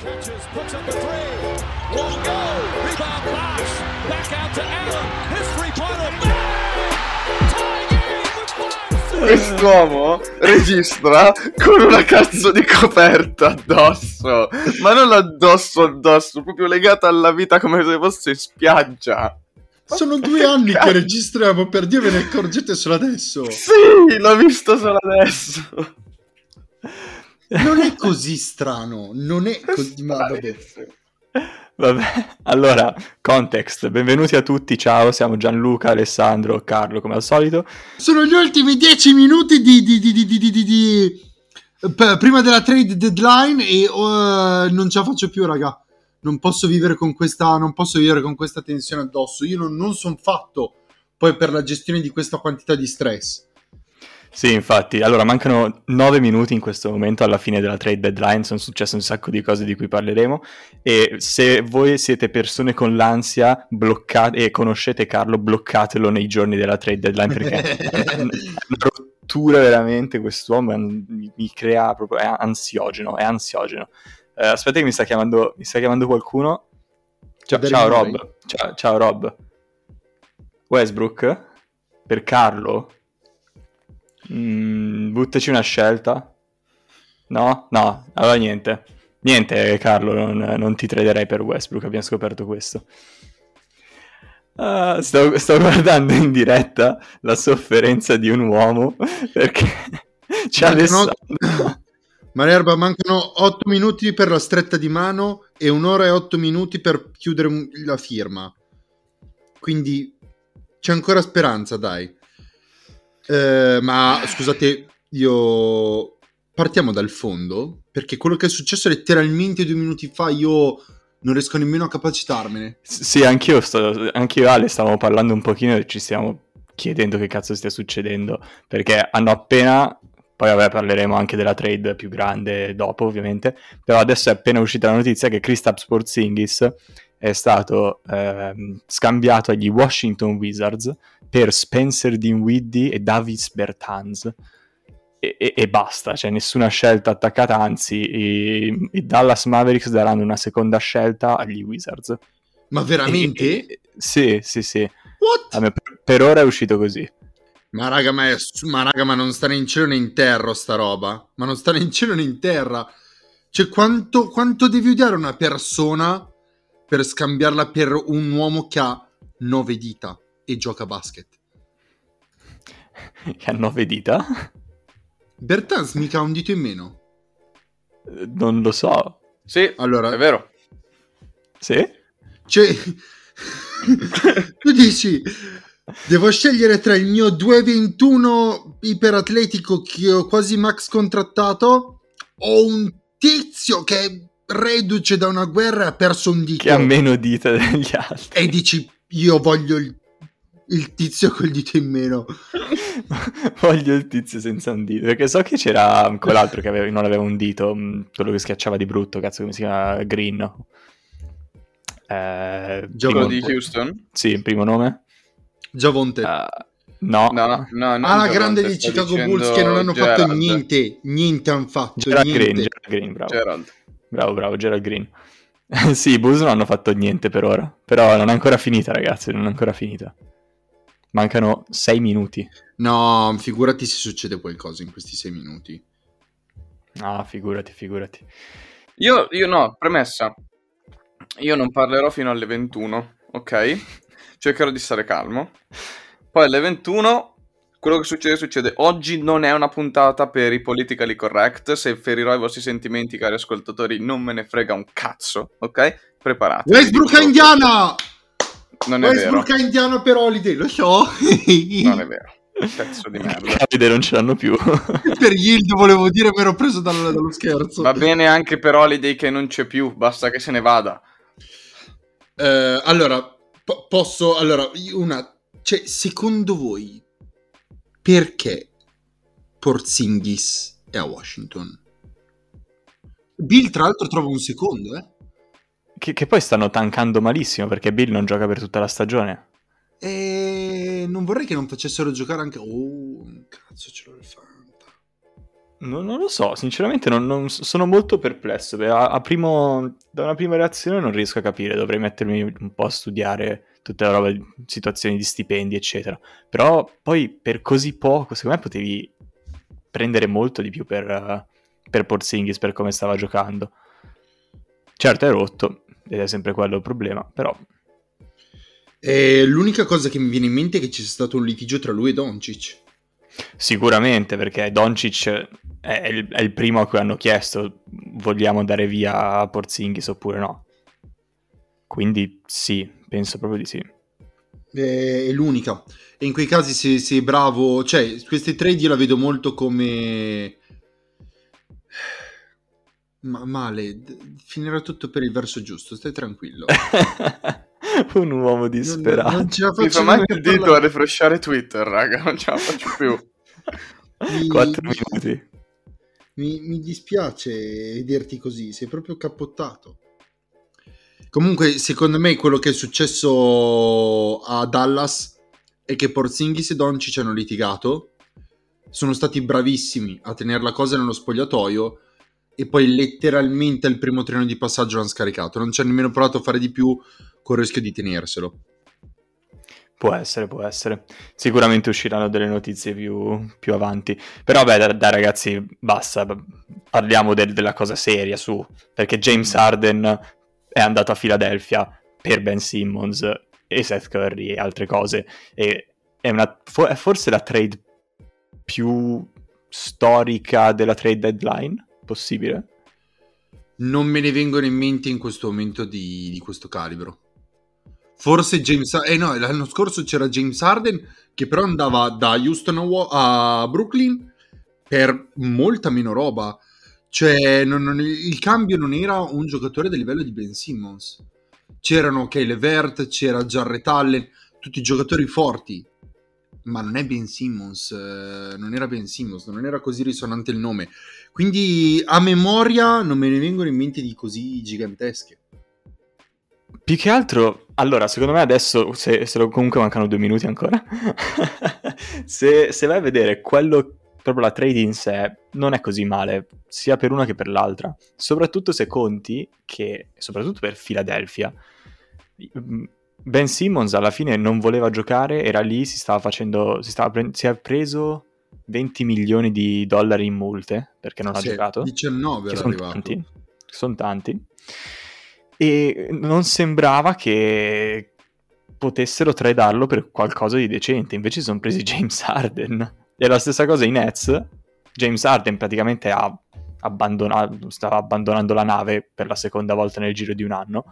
Catches, puts up a three. Won't go. Rebound Bosch. Back out to Allen. His three-pointer. Bang! Tie game with five seconds. Quest'uomo registra con una cazzo di coperta addosso, ma non addosso addosso, proprio legata alla vita come se fosse in spiaggia. Sono due anni che registriamo, per Dio ve ne accorgete solo adesso. Sì, l'ho visto solo adesso. Non è così strano, non è così... Ma vabbè. Vabbè, allora, context, benvenuti a tutti, ciao, siamo Gianluca, Alessandro, Carlo, come al solito. Sono gli ultimi dieci minuti di... di, di, di, di, di, di- di- p- prima della trade deadline e uh, non ce la faccio più, raga. Non posso vivere con questa, non posso vivere con questa tensione addosso. Io non, non sono fatto poi per la gestione di questa quantità di stress. Sì, infatti, allora mancano nove minuti in questo momento alla fine della trade deadline, sono successe un sacco di cose di cui parleremo e se voi siete persone con l'ansia bloccate e conoscete Carlo, bloccatelo nei giorni della trade deadline perché è una rottura veramente quest'uomo, mi, mi crea proprio, è ansiogeno, è ansiogeno. Eh, aspetta che mi sta chiamando, mi sta chiamando qualcuno. Ciao, ciao. Rob, ciao, ciao Rob. Westbrook? Per Carlo? Mm, buttaci una scelta. No? No, allora niente. Niente, Carlo, non, non ti traderei per Westbrook, abbiamo scoperto questo. Ah, sto, sto guardando in diretta la sofferenza di un uomo perché c'è Mancano- Alessandro. Malerba, mancano 8 minuti per la stretta di mano e un'ora e 8 minuti per chiudere la firma. Quindi c'è ancora speranza, dai. Eh, ma scusate, io partiamo dal fondo perché quello che è successo letteralmente due minuti fa io non riesco nemmeno a capacitarmene. S- Sì, anch'io, sto, anch'io e Ale stavamo parlando un pochino e ci stiamo chiedendo che cazzo stia succedendo, perché hanno appena, poi vabbè parleremo anche della trade più grande dopo ovviamente, però adesso è appena uscita la notizia che Kristaps Porzingis è stato ehm, scambiato agli Washington Wizards per Spencer Dinwiddie e Davis Bertans. E, e- e basta, cioè nessuna scelta attaccata, anzi i, i Dallas Mavericks daranno una seconda scelta agli Wizards. Ma veramente? E- sì, sì, sì. What? A me per, per ora è uscito così. Ma raga, ma, è- ma raga, ma non sta né in cielo né in terra sta roba. Ma non sta né in cielo né in terra. Cioè, quanto, quanto devi odiare una persona per scambiarla per un uomo che ha nove dita e gioca a basket? Che ha nove dita? Bertans mica ha un dito in meno. Non lo so. Sì, Allora, è vero. Sì? cioè, tu dici, devo scegliere tra il mio 221 iperatletico che ho quasi max contrattato o un tizio che è reduce da una guerra e ha perso un dito. Che ha meno dita degli altri. e dici io voglio il, il tizio col dito in meno Voglio il tizio senza un dito. Perché so che c'era quell'altro che aveva- non aveva un dito, mh, quello che schiacciava di brutto, cazzo, come si chiama? Green. Eh, Gioco di Houston? Sì, primo nome? Giavonte Eh, no. No, no, no. non ah grande sto Chicago Bulls che non hanno fatto Gerald. niente niente hanno fatto Gerald niente. Green, Gerald Green, bravo. Gerald. Bravo, bravo, Gerald Green. sì, i Bulls non hanno fatto niente per ora. Però non è ancora finita, ragazzi, non è ancora finita. Mancano sei minuti. no figurati se succede qualcosa in questi sei minuti Ah, figurati, figurati. Io, io no, premessa. Io non parlerò fino alle 21, ok? Cercherò di stare calmo. Poi alle 21, quello che succede, succede. Oggi non è una puntata per i politically correct. Se ferirò i vostri sentimenti, cari ascoltatori, non me ne frega un cazzo, ok? Preparate. Westbrook Indiana Non è vero. Westbrook a Indiana per Holiday lo so Non è vero. Pezzo di merda. Davide non ce l'hanno più. per Yield volevo dire mi ero preso dal- dallo scherzo Va bene anche per Holiday che non c'è più, basta che se ne vada. Eh, allora po- posso allora una cioè secondo voi perché Porzingis è a Washington Bill tra l'altro trova un secondo eh che, che poi stanno tankando malissimo perché Bill non gioca per tutta la stagione. E non vorrei che non facessero giocare anche. Oh, cazzo, ce l'ho il Fanta. Non, non lo so, sinceramente non, non- sono molto perplesso. A, a primo- da una prima reazione non riesco a capire, dovrei mettermi un po' a studiare tutte le robe, situazioni di stipendi, eccetera. Però poi per così poco, secondo me potevi prendere molto di più per, per Porzingis, per come stava giocando. Certo è rotto, ed è sempre quello il problema, però E l'unica cosa che mi viene in mente è che c'è stato un litigio tra lui e Doncic. Sicuramente, perché Doncic è il, è il primo a cui hanno chiesto vogliamo dare via Porzingis oppure no. Quindi sì, penso proprio di sì. Eh, È l'unica. E in quei casi se sei bravo... Cioè, queste trade io la vedo molto come... Ma male, finirà tutto per il verso giusto, stai tranquillo. Un uomo Non, disperato. non ce la Mi fa nemmeno il dito a refreshare Twitter, raga, non ce la faccio più. Mi- Quattro mi- minuti. Mi, mi dispiace vederti così, sei proprio cappottato. Comunque, secondo me, quello che è successo a Dallas è che Porzingis e Doncic hanno litigato. Sono stati bravissimi a tenere la cosa nello spogliatoio. E poi letteralmente al primo treno di passaggio l'hanno scaricato. Non ci hanno nemmeno provato a fare di più con il rischio di tenerselo. Può essere, può essere. Sicuramente usciranno delle notizie più, più avanti. Però, beh, dai, dai, ragazzi, basta. Parliamo del- della cosa seria su. Perché James Harden è andato a Philadelphia per Ben Simmons e Seth Curry e altre cose. E è, una, è forse la trade più storica della trade deadline possibile. Non me ne vengono in mente in questo momento di, di questo calibro. Forse James Eh no, l'anno scorso c'era James Harden che però andava da Houston a, Brooklyn per molta meno roba. Cioè, non- non- il cambio non era un giocatore del livello di Ben Simmons. C'erano Kay Levert, c'era Jarrett Allen, tutti giocatori forti. Ma non è Ben Simmons, eh, non era Ben Simmons, non era così risonante il nome. Quindi a memoria non me ne vengono in mente di così gigantesche. Più che altro, allora, secondo me adesso, se, se comunque mancano due minuti ancora, se, se vai a vedere quello, proprio la trade in sé, non è così male, sia per una che per l'altra. Soprattutto se conti che, soprattutto per Philadelphia, Ben Simmons alla fine non voleva giocare, era lì, si stava facendo, si, stava pre- si è preso 20 milioni di dollari in multe perché non Sì, ha giocato 19 che sono arrivato. tanti, sono tanti, e non sembrava che potessero tradarlo per qualcosa di decente, invece si sono presi James Harden. E la stessa cosa in Nets, James Harden praticamente ha abbandonato, stava abbandonando la nave per la seconda volta nel giro di un anno,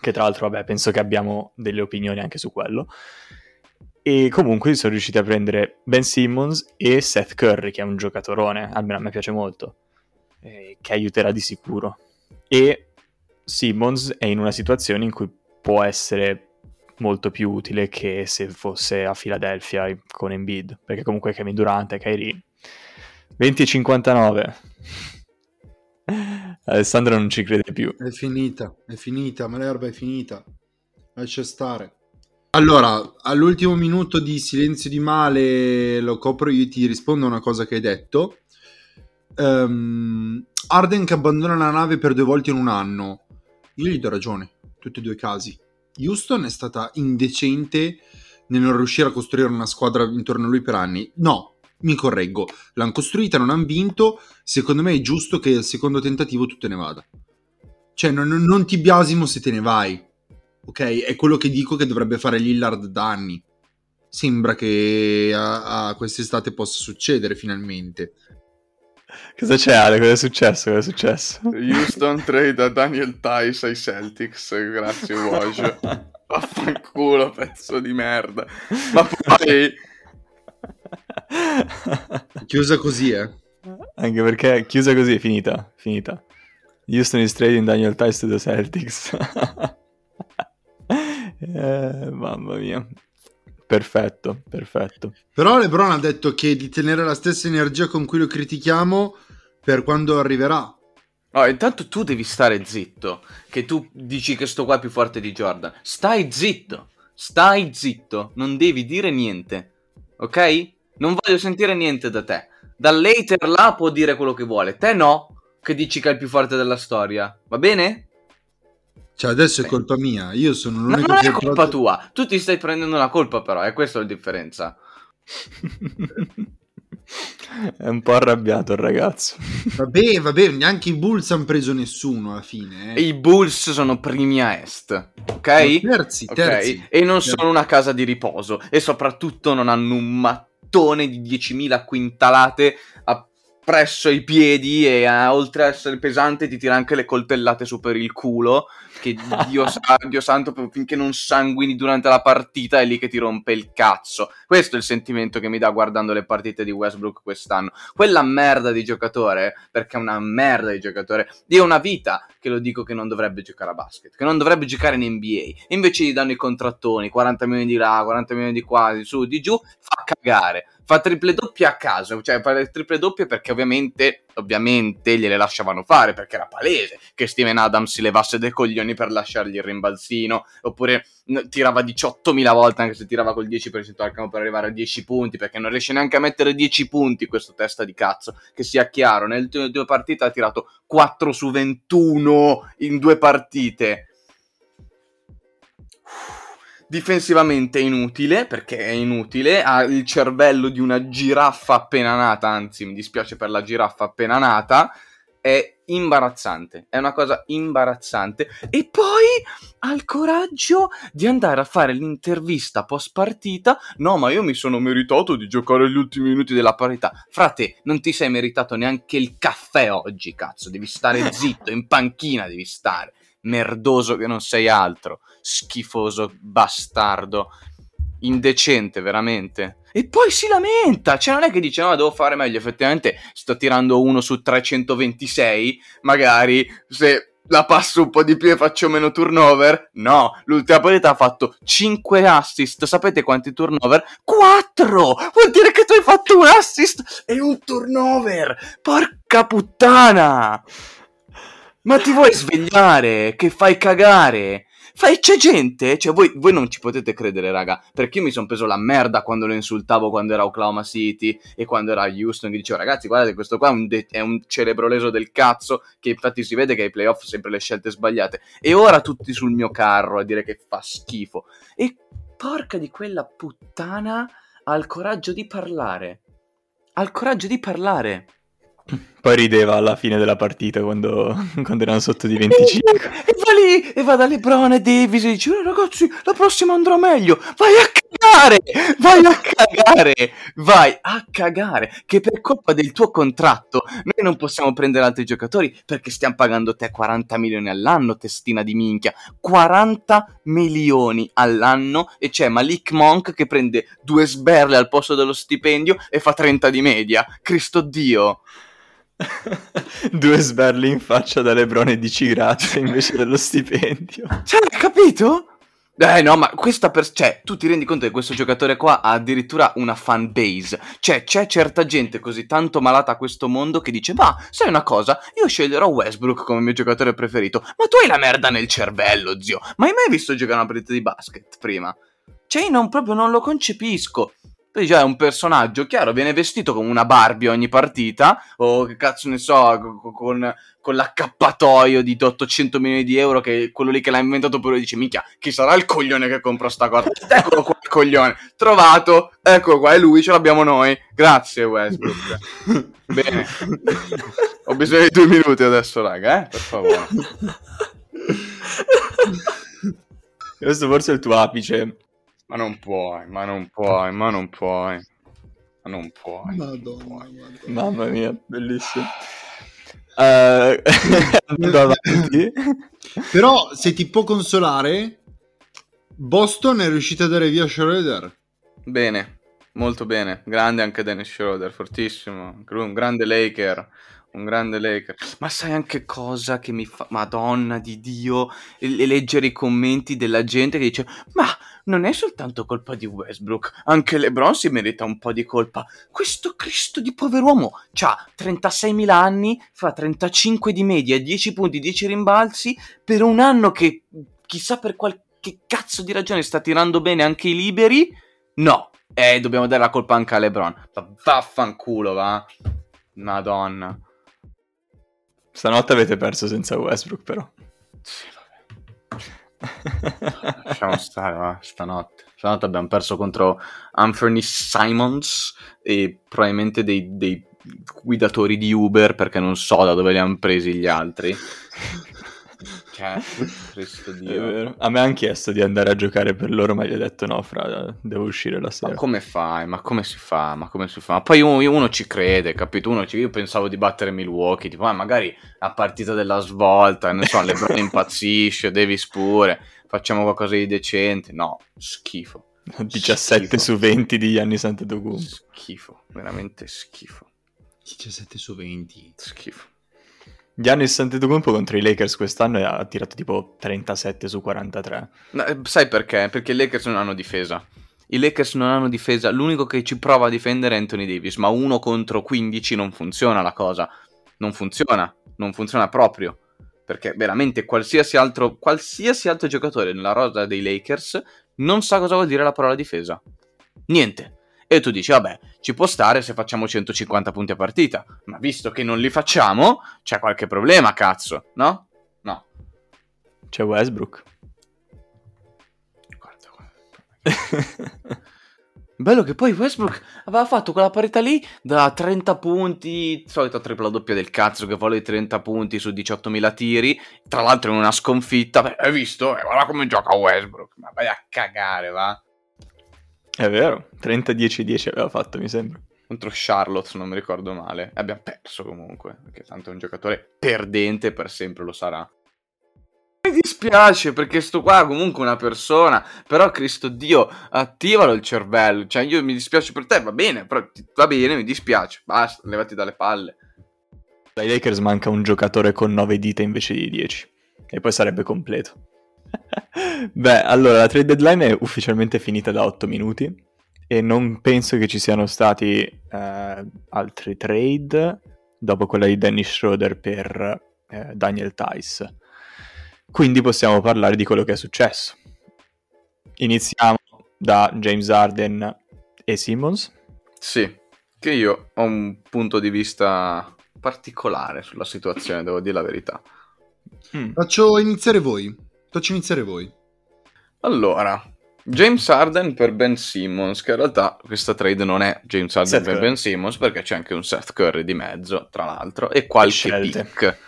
che tra l'altro, vabbè, penso che abbiamo delle opinioni anche su quello. E comunque sono riusciti a prendere Ben Simmons e Seth Curry, che è un giocatorone, almeno a me piace molto, eh, che aiuterà di sicuro. E Simmons è in una situazione in cui può essere molto più utile che se fosse a Philadelphia con Embiid, perché comunque Kevin Durant e Kyrie 20 e 59. Alessandro non ci crede più. È finita, è finita, ma l'erba è finita. Lascia stare. Allora, all'ultimo minuto di silenzio di male lo copro io ti rispondo a una cosa che hai detto. Ehm, Arden che abbandona la nave per due volte in un anno. Io gli do ragione, tutti e due i casi. Houston è stata indecente nel non riuscire a costruire una squadra intorno a lui per anni. No, mi correggo, l'hanno costruita, non hanno vinto. Secondo me è giusto che al secondo tentativo tu te ne vada. Cioè, non, non- ti biasimo se te ne vai. Ok? È quello che dico che dovrebbe fare Lillard da anni. Sembra che a, a quest'estate possa succedere finalmente. Cosa c'è Ale? Cosa è successo? Cosa è successo? Houston trade a Daniel Tice ai Celtics, grazie Woj. Vaffanculo, pezzo di merda. Ma poi... Chiusa così, eh. Anche perché chiusa così è finita. Finita. Houston is trading Daniel Tice to the Celtics. Eh, mamma mia. Perfetto, perfetto. Però LeBron ha detto che di tenere la stessa energia con cui lo critichiamo per quando arriverà. No, intanto tu devi stare zitto. Che tu dici che sto qua è più forte di Jordan. Stai zitto. Stai zitto. Non devi dire niente. Ok? Non voglio sentire niente da te. Dall'hater là può dire quello che vuole, te no, che dici che è il più forte della storia, va bene? Cioè, adesso è colpa mia. Io sono No, l'unico non che è colpa trovato- tua, tu ti stai prendendo una colpa però, è questa la differenza. È un po' arrabbiato il ragazzo. Vabbè, vabbè, neanche i Bulls hanno preso nessuno alla fine. Eh. I Bulls sono primi a est, ok? Terzi, terzi. E non Terzi. sono una casa di riposo e soprattutto non hanno un mattone di 10.000 quintalate presso i piedi e eh, oltre a essere pesante ti tira anche le coltellate su per il culo che Dio, sa- Dio santo finché non sanguini durante la partita è lì che ti rompe il cazzo. Questo è il sentimento che mi dà guardando le partite di Westbrook quest'anno. Quella merda di giocatore perché è una merda di giocatore io ho una vita che lo dico che non dovrebbe giocare a basket che non dovrebbe giocare in NBA invece gli danno i contrattoni 40 milioni di là 40 milioni di qua di su di giù fa cagare fa triple doppie a caso, cioè fa le triple doppie perché ovviamente, ovviamente gliele lasciavano fare perché era palese che Steven Adams si levasse dei coglioni per lasciargli il rimbalzino, oppure tirava 18.000 volte anche se tirava col 10% al campo per arrivare a 10 punti perché non riesce neanche a mettere 10 punti questo testa di cazzo, che sia chiaro, nelle due partite ha tirato 4 su 21 in due partite difensivamente è inutile perché è inutile, ha il cervello di una giraffa appena nata, anzi mi dispiace per la giraffa appena nata, è imbarazzante, è una cosa imbarazzante. E poi ha il coraggio di andare a fare l'intervista post partita, no ma io mi sono meritato di giocare gli ultimi minuti della parità, frate non ti sei meritato neanche il caffè oggi cazzo, devi stare zitto, in panchina devi stare, merdoso che non sei altro schifoso bastardo, indecente veramente. E poi si lamenta, cioè non è che dice no devo fare meglio, effettivamente sto tirando uno su 326, magari se la passo un po' di più e faccio meno turnover, no, l'ultima partita ha fatto 5 assist, sapete quanti turnover? 4! Vuol dire che tu hai fatto un assist e un turnover, porca puttana! Ma ti vuoi svegliare? Che fai cagare? Fai, c'è gente, cioè voi, voi non ci potete credere, raga, perché io mi sono preso la merda quando lo insultavo quando era Oklahoma City e quando era Houston, che dicevo ragazzi guardate questo qua è un, de- è un cerebroleso del cazzo che infatti si vede che ai playoff sempre le scelte sbagliate e ora tutti sul mio carro a dire che fa schifo e porca di quella puttana ha il coraggio di parlare, ha il coraggio di parlare. Poi rideva alla fine della partita quando, quando erano sotto di 25. E va lì e va da Lebron e Davis e dice: "Eh, ragazzi, la prossima andrà meglio. Vai a cagare! Vai a cagare! Vai a cagare! Che per colpa del tuo contratto noi non possiamo prendere altri giocatori perché stiamo pagando te 40 milioni all'anno, testina di minchia. 40 milioni all'anno e c'è Malik Monk che prende due sberle al posto dello stipendio e fa 30 di media. Cristo Dio! Due sberli in faccia da Lebron e dici grazie invece dello stipendio. Cioè, hai capito? Eh no, ma questa per... Cioè, tu ti rendi conto che questo giocatore qua ha addirittura una fan base. Cioè, c'è certa gente così tanto malata a questo mondo che dice, ma, sai una cosa? Io sceglierò Westbrook come mio giocatore preferito. Ma tu hai la merda nel cervello, zio. Ma hai mai visto giocare una partita di basket prima? Cioè, io non, proprio non lo concepisco. Poi già è un personaggio, chiaro, viene vestito come una Barbie ogni partita, o che cazzo ne so, co- con, con l'accappatoio di 800 milioni di euro, che quello lì che l'ha inventato pure dice, minchia, chi sarà il coglione che compra sta cosa? Eccolo qua il coglione, trovato, eccolo qua, è lui, ce l'abbiamo noi, grazie Westbrook. Bene, ho bisogno di due minuti adesso, raga, eh, per favore. Questo forse è il tuo apice. Ma non puoi, ma non puoi, ma non puoi, ma non puoi. Madonna, madonna. Mamma mia, bellissimo. Avanti. Però se ti può consolare, Boston è riuscita a dare via Schroeder. Bene, molto bene. Grande anche Dennis Schroeder, fortissimo. Un grande Laker. Un grande Laker. Ma sai anche cosa che mi fa... Madonna di Dio. E leggere i commenti della gente che dice... Ma non è soltanto colpa di Westbrook. Anche LeBron si merita un po' di colpa. Questo Cristo di pover'uomo ha 36.000 anni, fa 35 di media, 10 punti, 10 rimbalzi per un anno che chissà per qualche cazzo di ragione sta tirando bene anche i liberi. No, Eh, dobbiamo dare la colpa anche a LeBron. Ma vaffanculo, va. Madonna. Stanotte avete perso senza Westbrook, però. Sì. Lasciamo stare, va, stanotte. Stanotte abbiamo perso contro Anthony Simons e probabilmente dei, dei guidatori di Uber perché non so da dove li hanno presi gli altri. Cioè. A me hanno chiesto di andare a giocare per loro, ma gli ho detto no, fra, devo uscire la Ma sera. come fai? Ma come si fa? Ma come si fa? Ma poi uno, uno ci crede, capito? Uno ci- io pensavo di battere Milwaukee, tipo, ah, magari la partita della svolta, non so, LeBron impazzisce, Davis pure, facciamo qualcosa di decente. No, schifo. 17 Schifo. su 20 di Gianni Antetokounmpo. Schifo, veramente schifo. 17 su 20. Schifo. Giannis Antetokounmpo contro i Lakers quest'anno ha tirato tipo 37 su 43. No, eh, sai perché? Perché i Lakers non hanno difesa. I Lakers non hanno difesa, l'unico che ci prova a difendere è Anthony Davis, ma uno contro 15 non funziona la cosa. Non funziona, non funziona proprio. Perché veramente qualsiasi altro, qualsiasi altro giocatore nella rosa dei Lakers non sa cosa vuol dire la parola difesa. Niente. E tu dici, vabbè, ci può stare se facciamo 150 punti a partita, ma visto che non li facciamo, c'è qualche problema, cazzo, no? No. C'è Westbrook. Guarda, guarda. Bello che poi Westbrook aveva fatto quella parità lì da 30 punti, solito tripla doppia del cazzo che vuole i 30 punti su 18.000 tiri, tra l'altro in una sconfitta, Beh, hai visto? Eh, guarda come gioca Westbrook, ma vai a cagare, va? È vero, 30-10-10 aveva fatto, mi sembra. Contro Charlotte, non mi ricordo male. E abbiamo perso comunque, perché tanto è un giocatore perdente per sempre lo sarà. Mi dispiace perché sto qua comunque una persona, però Cristo Dio, attivalo il cervello, cioè io mi dispiace per te, va bene, però ti- va bene, mi dispiace, basta, levati dalle palle. Dai Lakers manca un giocatore con 9 dita invece di 10. E poi sarebbe completo. Beh, allora la trade deadline è ufficialmente finita da 8 minuti e non penso che ci siano stati eh, altri trade dopo quella di Dennis Schroeder per eh, Daniel Tice. Quindi possiamo parlare di quello che è successo. Iniziamo da James Harden e Simmons. Sì, che io ho un punto di vista particolare sulla situazione, devo dire la verità. Mm. Faccio iniziare voi. Faccio iniziare voi. Allora, James Harden per Ben Simmons, che in realtà questa trade non è James Harden Seth per Curry. Ben Simmons, perché c'è anche un Seth Curry di mezzo, tra l'altro, e qualche scelte. pick.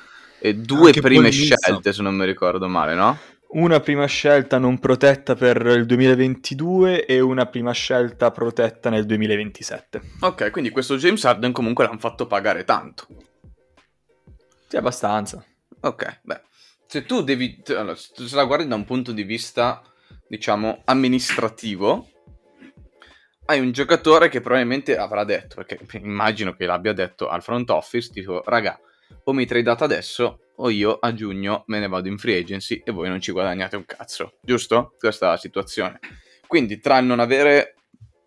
E due Anche prime scelte, se non mi ricordo male, no? Una prima scelta non protetta per il 2022 e una prima scelta protetta nel 2027. Ok, quindi questo James Harden comunque l'hanno fatto pagare tanto. Sì, abbastanza. Ok, beh, se tu devi, allora, se la guardi da un punto di vista, diciamo, amministrativo, hai un giocatore che probabilmente avrà detto, perché immagino che l'abbia detto al front office, tipo, raga, o mi tradate adesso, o io a giugno me ne vado in free agency e voi non ci guadagnate un cazzo, giusto? Questa è la situazione. Quindi tra non avere,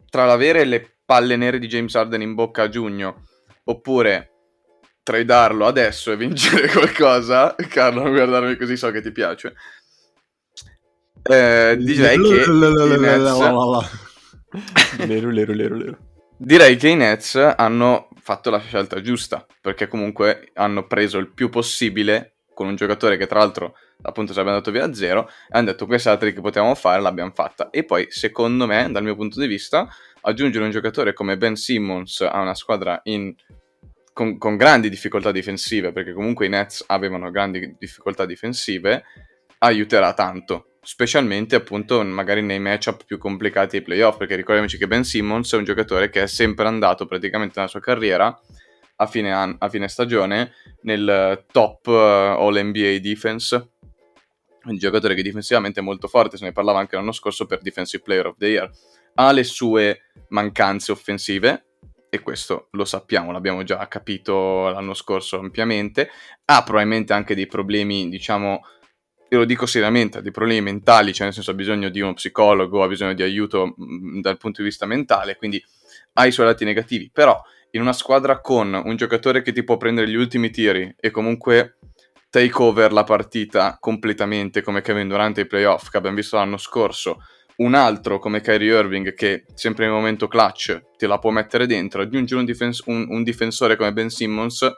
tra l'avere le palle nere di James Harden in bocca a giugno, oppure tradarlo adesso e vincere qualcosa, Carlo, non guardarmi così, so che ti piace. Eh, direi che direi che i Nets hanno fatto la scelta giusta, perché comunque hanno preso il più possibile con un giocatore che tra l'altro appunto sarebbe andato via a zero e hanno detto questa è la trade che potevamo fare, l'abbiamo fatta. E poi secondo me, dal mio punto di vista, aggiungere un giocatore come Ben Simmons a una squadra in con, con grandi difficoltà difensive, perché comunque i Nets avevano grandi difficoltà difensive, aiuterà tanto. Specialmente appunto magari nei matchup più complicati ai playoff, perché ricordiamoci che Ben Simmons è un giocatore che è sempre andato praticamente nella sua carriera a fine, an- a fine stagione nel top eh, All NBA defense. Un giocatore che difensivamente è molto forte, se ne parlava anche l'anno scorso per Defensive Player of the Year. Ha le sue mancanze offensive, e questo lo sappiamo, l'abbiamo già capito l'anno scorso ampiamente, ha probabilmente anche dei problemi, diciamo, io lo dico seriamente, ha dei problemi mentali, cioè nel senso ha bisogno di uno psicologo, ha bisogno di aiuto mh, dal punto di vista mentale, quindi ha i suoi lati negativi, però in una squadra con un giocatore che ti può prendere gli ultimi tiri e comunque take over la partita completamente come Kevin Durant ai playoff che abbiamo visto l'anno scorso, un altro come Kyrie Irving che sempre nel momento clutch te la può mettere dentro, aggiungere un, difens- un- un difensore come Ben Simmons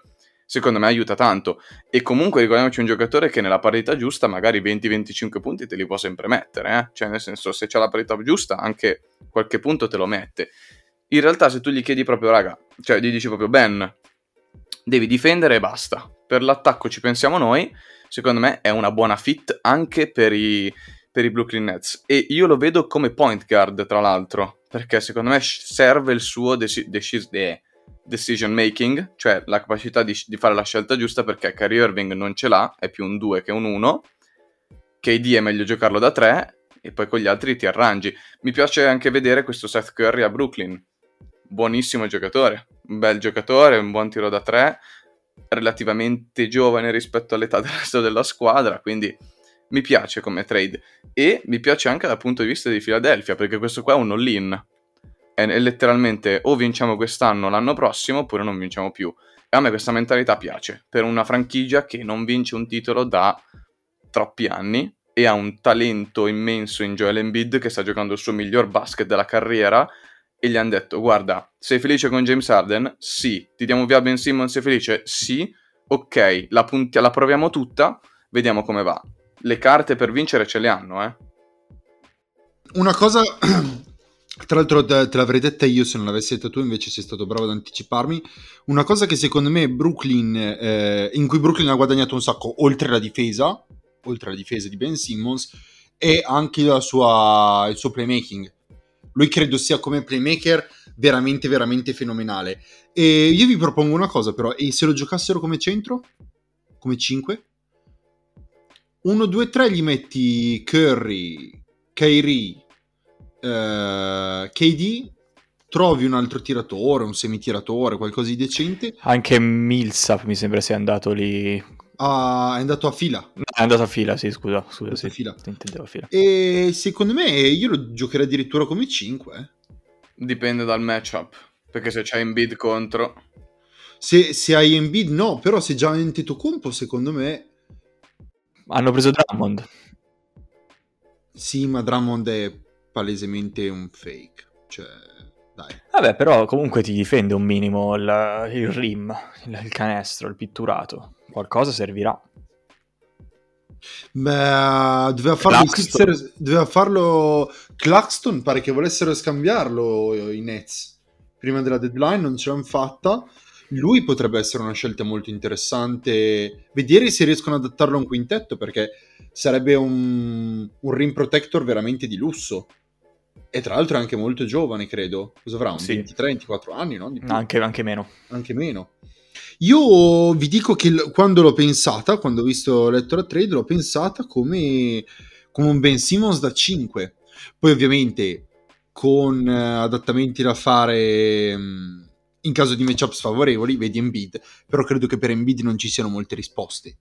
secondo me aiuta tanto e comunque ricordiamoci un giocatore che nella parità giusta magari 20-25 punti te li può sempre mettere, eh? cioè nel senso se c'è la parità giusta anche qualche punto te lo mette. In realtà se tu gli chiedi proprio raga, cioè gli dici proprio Ben, devi difendere e basta, per l'attacco ci pensiamo noi, secondo me è una buona fit anche per i per i Brooklyn Nets. E io lo vedo come point guard tra l'altro perché secondo me serve il suo deci- deci- de- decision making cioè la capacità di, di, fare la scelta giusta perché Kyrie Irving non ce l'ha è più un 2 che un 1 KD è meglio giocarlo da 3 e poi con gli altri ti arrangi. Mi piace anche vedere questo Seth Curry a Brooklyn. Buonissimo giocatore un bel giocatore un buon tiro da 3 relativamente giovane rispetto all'età del resto della squadra quindi mi piace come trade. E mi piace anche dal punto di vista di Philadelphia perché questo qua è un all-in. È letteralmente o vinciamo quest'anno l'anno prossimo oppure non vinciamo più. E a me questa mentalità piace per una franchigia che non vince un titolo da troppi anni e ha un talento immenso in Joel Embiid che sta giocando il suo miglior basket della carriera e gli hanno detto guarda sei felice con James Harden? Sì. Ti diamo via Ben Simmons sei felice? Sì. Ok la, punti- la proviamo tutta vediamo come va le carte per vincere ce le hanno, eh. Una cosa, tra l'altro te, te l'avrei detta io se non l'avessi detta tu, invece sei stato bravo ad anticiparmi. Una cosa che secondo me Brooklyn, eh, in cui Brooklyn ha guadagnato un sacco, oltre la difesa, oltre la difesa di Ben Simmons, è anche sua, il suo playmaking. Lui credo sia come playmaker veramente, veramente fenomenale. E io vi propongo una cosa però, e se lo giocassero come centro? Come 5? 1, 2, 3 gli metti Curry, Kyrie, eh, KD, trovi un altro tiratore, un semitiratore, qualcosa di decente. Anche Millsap mi sembra sia andato lì. Ah, è andato a fila. No, è andato a fila, sì, scusa, scusa, sì. A fila. Intendevo a fila. E secondo me io lo giocherei addirittura come 5. Eh. Dipende dal matchup, perché se c'hai Embiid contro... Se, se hai Embiid no, però se già hai Antetokounmpo secondo me hanno preso Drummond. Sì, ma Drummond è palesemente un fake. Cioè, dai. Vabbè, però comunque ti difende un minimo il, il rim, il, il, canestro, il pitturato. Qualcosa servirà. Beh, doveva farlo, Sixers, doveva farlo Claxton, pare che volessero scambiarlo i Nets. Prima della deadline non ce l'hanno fatta lui potrebbe essere una scelta molto interessante. Vedere se riescono ad adattarlo a un quintetto, perché sarebbe un, un rim protector veramente di lusso. E tra l'altro è anche molto giovane, credo. Cosa avrà? Un sì. 23-24 anni, no? Anche, anche, meno. Anche meno. Io vi dico che quando l'ho pensata, quando ho visto letto la trade, l'ho pensata come, come un Ben Simmons da 5. Poi ovviamente con uh, adattamenti da fare... Um, in caso di matchup sfavorevoli, vedi Embiid, però credo che per Embiid non ci siano molte risposte.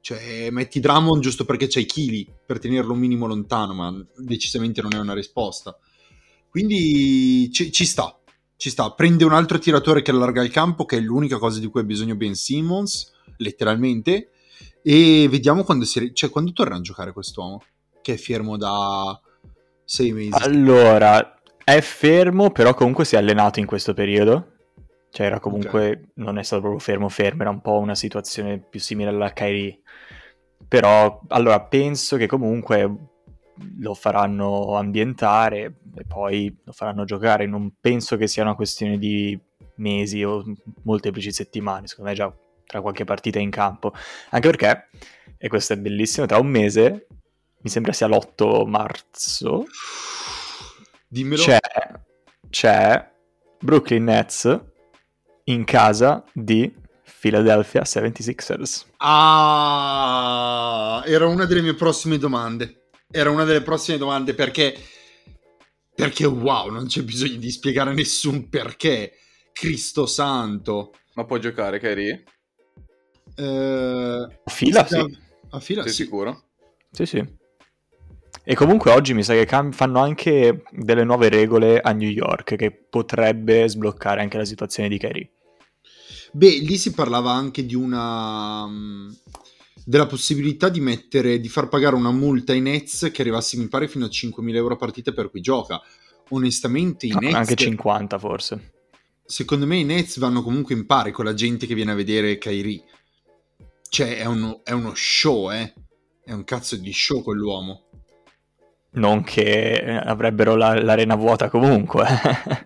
Cioè, metti Drummond giusto perché c'hai chili per tenerlo un minimo lontano, ma decisamente non è una risposta. Quindi ci, ci sta, ci sta. Prende un altro tiratore che allarga il campo, che è l'unica cosa di cui ha bisogno Ben Simmons, letteralmente, e vediamo quando, si, cioè, quando torna a giocare quest'uomo, che è fermo da sei mesi. Allora, è fermo, però comunque si è allenato in questo periodo. Cioè era comunque, okay. non è stato proprio fermo fermo, era un po' una situazione più simile alla Kyrie. Però, allora, penso che comunque lo faranno ambientare e poi lo faranno giocare. Non penso che sia una questione di mesi o molteplici settimane, secondo me già tra qualche partita in campo. Anche perché, e questo è bellissimo, tra un mese, mi sembra sia l'8 marzo, Dimmelo. C'è, c'è Brooklyn Nets in casa di Philadelphia 76ers. Ah, era una delle mie prossime domande. Era una delle prossime domande perché perché wow, non c'è bisogno di spiegare nessun perché. Cristo santo. Ma può giocare Kyrie? Eh, a fila, sì. A fila, Sei sì. sicuro? Sì, sì. E comunque oggi mi sa che cam- fanno anche delle nuove regole a New York che potrebbe sbloccare anche la situazione di Kerry. Beh, lì si parlava anche di una... della possibilità di mettere, di far pagare una multa ai Nets che arrivasse, mi pare, fino a 5.000 euro a partita per cui gioca. Onestamente, i No, Nets, anche 50 forse. secondo me, i Nets vanno comunque in pari con la gente che viene a vedere Kyrie. Cioè, è uno, è uno show, eh. È un cazzo di show quell'uomo. Non che avrebbero la- l'arena vuota comunque.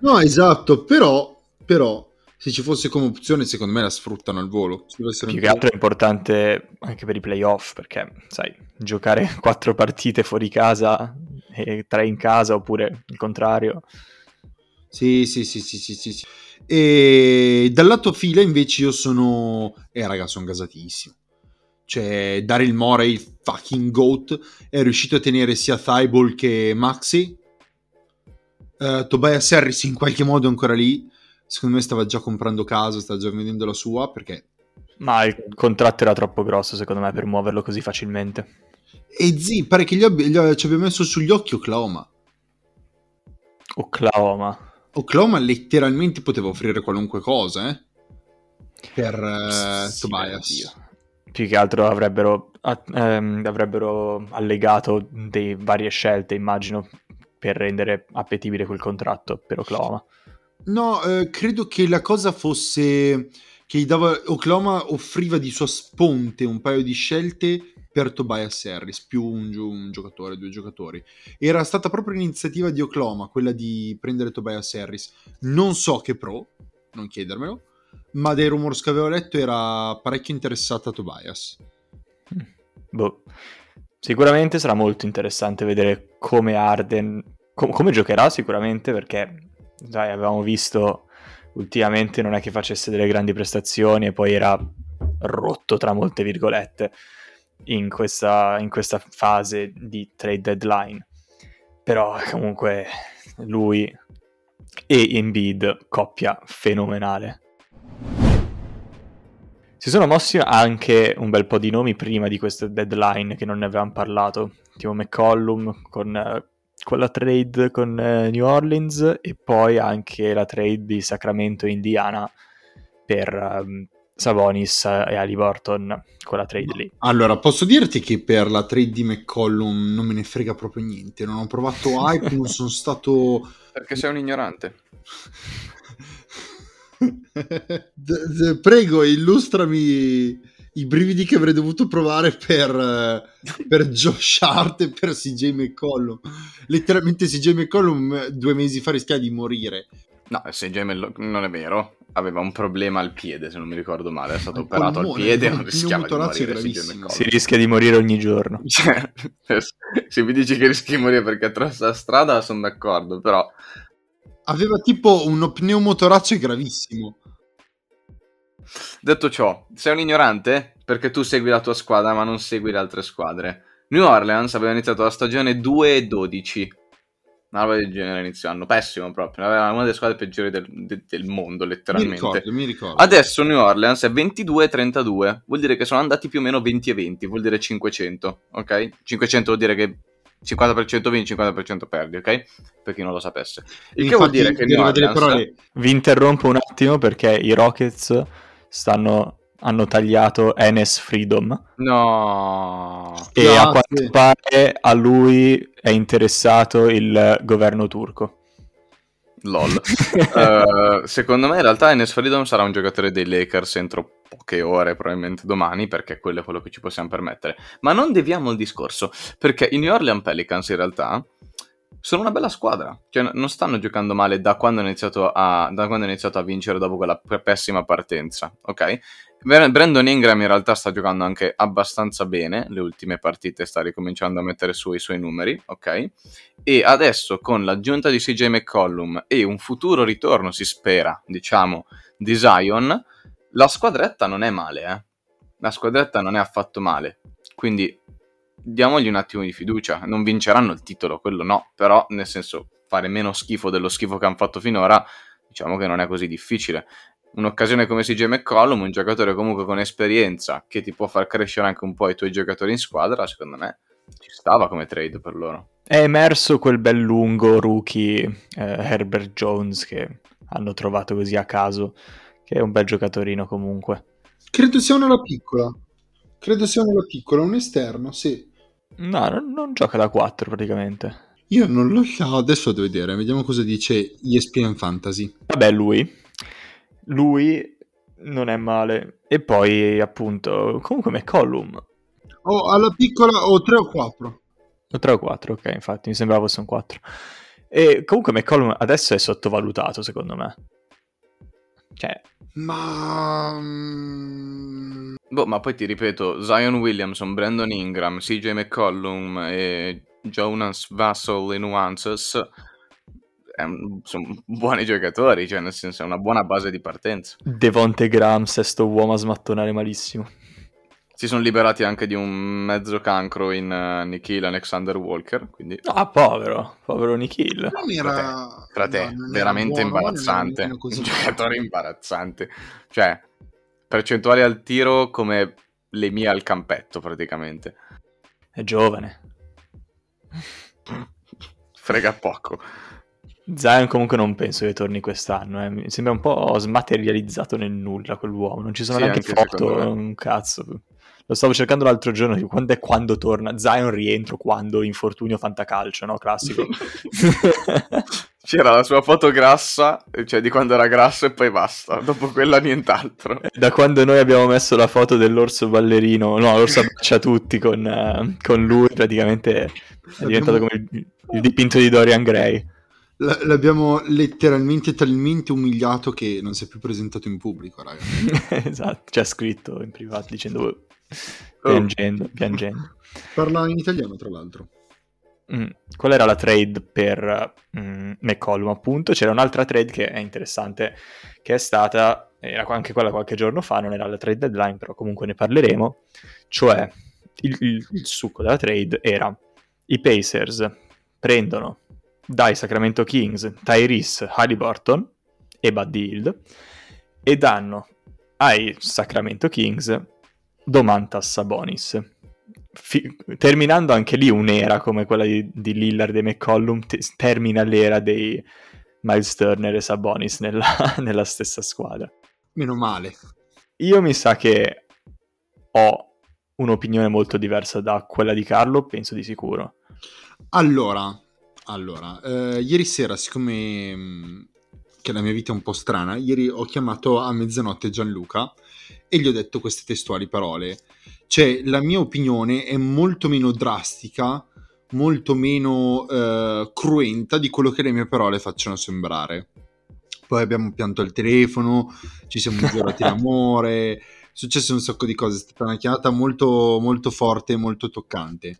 No, esatto, però, però, se ci fosse come opzione, secondo me la sfruttano al volo. Più che altro è importante anche per i playoff, perché, sai, giocare quattro partite fuori casa e tre in casa, oppure il contrario. Sì, sì, sì, sì, sì, sì, sì. E dal lato fila invece io sono... Eh, raga, sono gasatissimo. Cioè, Daryl Morey, il fucking GOAT, è riuscito a tenere sia Thibault che Maxi. Eh, Tobias Harris in qualche modo è ancora lì. Secondo me stava già comprando casa, stava già vendendo la sua, perché... Ma il contratto era troppo grosso, secondo me, per muoverlo così facilmente. E zi, pare che gli, abbia- gli- ci abbia messo sugli occhi Oklahoma. Oklahoma. Oklahoma letteralmente poteva offrire qualunque cosa, eh? Per eh, Sì, Tobias. Più che altro avrebbero, ehm, avrebbero allegato dei varie scelte, immagino, per rendere appetibile quel contratto per Oklahoma. No, eh, credo che la cosa fosse che dava Oklahoma offriva di sua sponte un paio di scelte per Tobias Harris, più un, un giocatore, due giocatori. Era stata proprio l'iniziativa di Oklahoma quella di prendere Tobias Harris. Non so che pro, non chiedermelo, ma dai rumors che avevo letto era parecchio interessata a Tobias. Boh. Sicuramente sarà molto interessante vedere come Arden, com- come giocherà sicuramente, perché dai, avevamo visto ultimamente non è che facesse delle grandi prestazioni e poi era rotto tra molte virgolette in questa, in questa fase di trade deadline. Però comunque lui e Embiid, coppia fenomenale. Si sono mossi anche un bel po' di nomi prima di questo deadline che non ne avevamo parlato, tipo McCollum con, eh, con la trade con eh, New Orleans e poi anche la trade di Sacramento e Indiana per ehm, Sabonis e Haliburton, quella trade lì. Allora, posso dirti che per la trade di McCollum non me ne frega proprio niente. Non ho provato hype, non sono stato. Perché sei un ignorante. D- d- prego, illustrami i brividi che avrei dovuto provare per, eh, per Josh Hart e per CJ McCollum. Letteralmente CJ McCollum eh, due mesi fa rischiava di morire. No, se Gemel non è vero, aveva un problema al piede, se non mi ricordo male, è stato Al operato al polmone, piede e il non rischiava di morire CJ. McCollum. Si rischia di morire ogni giorno. Cioè, se mi dici che rischi di morire perché attraversa la strada, sono d'accordo, però Aveva tipo uno pneumotorace gravissimo. Detto ciò, sei un ignorante perché tu segui la tua squadra ma non segui le altre squadre. New Orleans aveva iniziato la stagione 2 e 12. Una roba del genere inizio anno, pessimo proprio. Aveva una delle squadre peggiori del, de- del mondo, Mi letteralmente. ricordo, mi ricordo. Adesso New Orleans è 22 e 32, vuol dire che sono andati più o meno 20 e 20, vuol dire 500, ok? 500 vuol dire che 50% vinci, 50% perdi, ok? Per chi non lo sapesse. Il che vuol dire che New Orleans... parole Vi interrompo un attimo perché i Rockets stanno, hanno tagliato Enes Freedom No... e a Grazie. quanto pare a lui è interessato il governo turco. LOL. Eh, secondo me in realtà Enes Freedom sarà un giocatore dei Lakers entro poche ore, probabilmente domani, perché quello è quello che ci possiamo permettere. Ma non deviamo il discorso, perché i New Orleans Pelicans in realtà sono una bella squadra, cioè non stanno giocando male da quando hanno iniziato iniziato a vincere dopo quella pessima partenza, ok? Br- Brandon Ingram in realtà sta giocando anche abbastanza bene, le ultime partite sta ricominciando a mettere su i suoi numeri, ok? E adesso con l'aggiunta di CJ McCollum e un futuro ritorno, si spera, diciamo, di Zion, la squadretta non è male, eh? La squadretta non è affatto male. Quindi diamogli un attimo di fiducia. Non vinceranno il titolo, quello no, però nel senso fare meno schifo dello schifo che hanno fatto finora, diciamo che non è così difficile. Un'occasione come CJ McCollum, un giocatore comunque con esperienza che ti può far crescere anche un po' i tuoi giocatori in squadra, secondo me ci stava come trade per loro. È emerso quel bel lungo rookie eh, Herbert Jones che hanno trovato così a caso, che è un bel giocatorino comunque. Credo sia una piccola. Credo sia uno piccolo, un esterno, sì. No, non, non gioca da 4 praticamente. Io non lo so, adesso devo vedere, vediamo cosa dice ESPN Fantasy. Vabbè, lui. Lui non è male. E poi, appunto, comunque McCollum. Oh, alla piccola o 3 o 4. O 3 o 4, ok, infatti, mi sembrava fosse un 4. E comunque McCollum adesso è sottovalutato, secondo me. Cioè, Ma... Boh, ma poi ti ripeto, Zion Williamson, Brandon Ingram, CJ McCollum e Jonas Vassell e Nuances sono buoni giocatori, cioè nel senso è una buona base di partenza. Devonte Graham, sesto uomo a smattonare malissimo. Si sono liberati anche di un mezzo cancro in uh, Nikhil Alexander Walker, quindi Ah, povero, povero Nikhil. Non era... tra te, no, non era veramente buono, imbarazzante. Un giocatore imbarazzante. Cioè, percentuali al tiro come le mie al campetto praticamente. È giovane. Frega poco. Zion comunque non penso che torni quest'anno. eh. Mi sembra un po' smaterializzato nel nulla quell'uomo. Non ci sono Sì, neanche anche foto, me. un cazzo. Lo stavo cercando l'altro giorno, quando è quando torna. Zion rientro quando infortunio fantacalcio, no? Classico. C'era la sua foto grassa, cioè di quando era grasso e poi basta. Dopo quella nient'altro. da quando noi abbiamo messo la foto dell'orso ballerino, no, l'orso abbraccia tutti con, eh, con lui, praticamente è diventato come il, il dipinto di Dorian Gray. L- l'abbiamo letteralmente talmente umiliato che non si è più presentato in pubblico, raga. esatto, c'è scritto in privato dicendo "Oh", Oh. piangendo, piangendo. Parla in italiano, tra l'altro. Mm, Qual era la trade per mm, McCollum? Appunto, c'era un'altra trade che è interessante, che è stata, era anche quella qualche giorno fa, non era la trade deadline, però comunque ne parleremo. Cioè, il, il- il succo della trade era i Pacers prendono dai Sacramento Kings Tyrese Halliburton e Buddy Hield e danno ai Sacramento Kings Domantas Sabonis fi- terminando anche lì un'era come quella di, di Lillard e McCollum, te- termina l'era dei Miles Turner e Sabonis nella, nella stessa squadra. Meno male. Io mi sa che ho un'opinione molto diversa da quella di Carlo, penso di sicuro. Allora, allora eh, ieri sera, siccome mh, che la mia vita è un po' strana, ieri ho chiamato a mezzanotte Gianluca e gli ho detto queste testuali parole. Cioè, la mia opinione è molto meno drastica, molto meno eh, cruenta di quello che le mie parole facciano sembrare. Poi abbiamo pianto al telefono, ci siamo giurati l'amore, è successo un sacco di cose, è stata una chiamata molto, molto forte e molto toccante.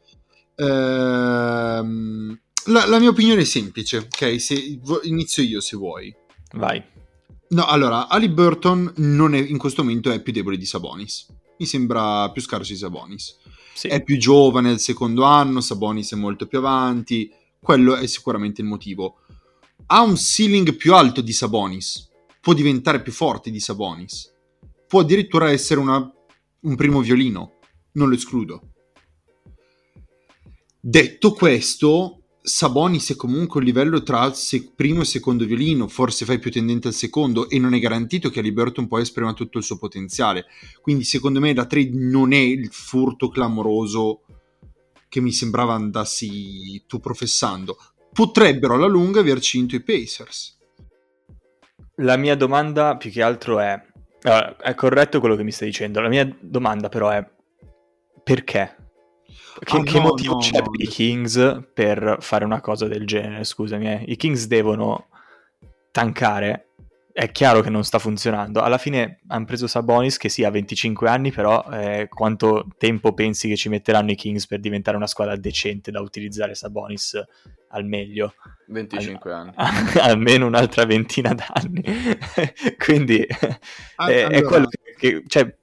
Ehm, la, la mia opinione è semplice, ok? Se, inizio io se vuoi. Vai. No, allora, Ali Burton non è, in questo momento è più debole di Sabonis. Mi sembra più scarso di Sabonis. Sì. È più giovane il secondo anno, Sabonis è molto più avanti. Quello è sicuramente il motivo. Ha un ceiling più alto di Sabonis. Può diventare più forte di Sabonis. Può addirittura essere una- un primo violino. Non lo escludo. Detto questo, Sabonis è comunque un livello tra se- primo e secondo violino, forse fai più tendente al secondo e non è garantito che Liberton poi esprima tutto il suo potenziale. Quindi secondo me la trade non è il furto clamoroso che mi sembrava andassi tu professando. Potrebbero alla lunga aver cinto i Pacers. La mia domanda più che altro è... allora, è corretto quello che mi stai dicendo, la mia domanda però è perché? Che, Ah, che no, motivo no, c'è no. per i Kings per fare una cosa del genere? Scusami, eh. i Kings devono tankare. È chiaro che non sta funzionando. Alla fine hanno preso Sabonis che sì ha 25 anni, però eh, quanto tempo pensi che ci metteranno i Kings per diventare una squadra decente da utilizzare Sabonis al meglio? 25 anni. almeno un'altra ventina d'anni. Quindi Ah, è, è allora- quello che, che- cioè,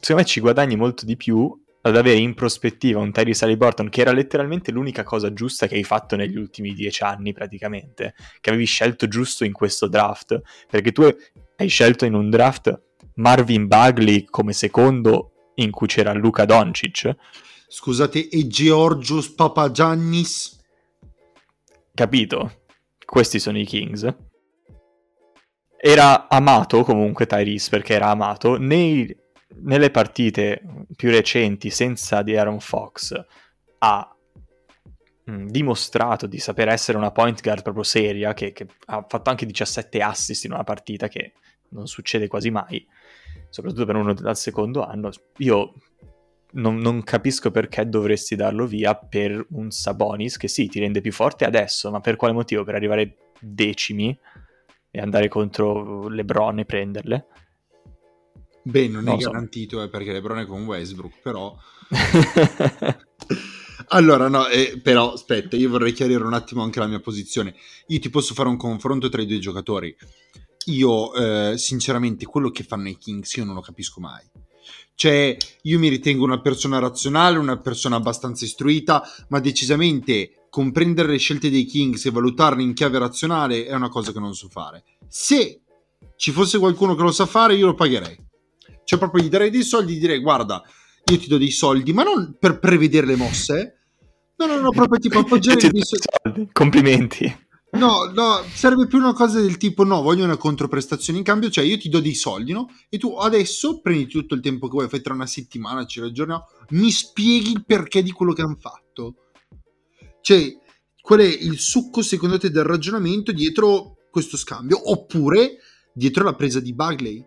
secondo me ci guadagni molto di più ad avere in prospettiva un Tyrese Halliburton che era letteralmente l'unica cosa giusta che hai fatto negli ultimi dieci anni praticamente, che avevi scelto giusto in questo draft, perché tu hai scelto in un draft Marvin Bagley come secondo in cui c'era Luca Doncic, Scusate, e Georgios Papagiannis? capito? Questi sono i Kings. Era amato comunque Tyrese perché era amato nei, nelle partite più recenti senza di Aaron Fox ha mh, dimostrato di saper essere una point guard proprio seria, che, che ha fatto anche 17 assist in una partita che non succede quasi mai, soprattutto per uno dal secondo anno. Io non, non, capisco perché dovresti darlo via per un Sabonis che sì, ti rende più forte adesso, ma per quale motivo? Per arrivare decimi e andare contro LeBron e prenderle? Beh, non, non è so. garantito eh, perché LeBron è con Westbrook, però... allora, no, eh, però aspetta, io vorrei chiarire un attimo anche la mia posizione. Io ti posso fare un confronto tra i due giocatori. Io, eh, sinceramente, quello che fanno i Kings io non lo capisco mai. Cioè, io mi ritengo una persona razionale, una persona abbastanza istruita, ma decisamente comprendere le scelte dei Kings e valutarle in chiave razionale è una cosa che non so fare. Se ci fosse qualcuno che lo sa fare, io lo pagherei. Cioè, proprio gli darei dei soldi, gli direi, guarda, io ti do dei soldi, ma non per prevedere le mosse. No, no, no, proprio tipo appoggiare dei soldi. Complimenti. No, no, serve più una cosa del tipo: no, voglio una controprestazione in cambio, cioè io ti do dei soldi, no? E tu adesso prendi tutto il tempo che vuoi, fai tra una settimana, ci ragioniamo, mi spieghi il perché di quello che hanno fatto. Cioè, qual è il succo secondo te del ragionamento dietro questo scambio? Oppure dietro la presa di Bagley?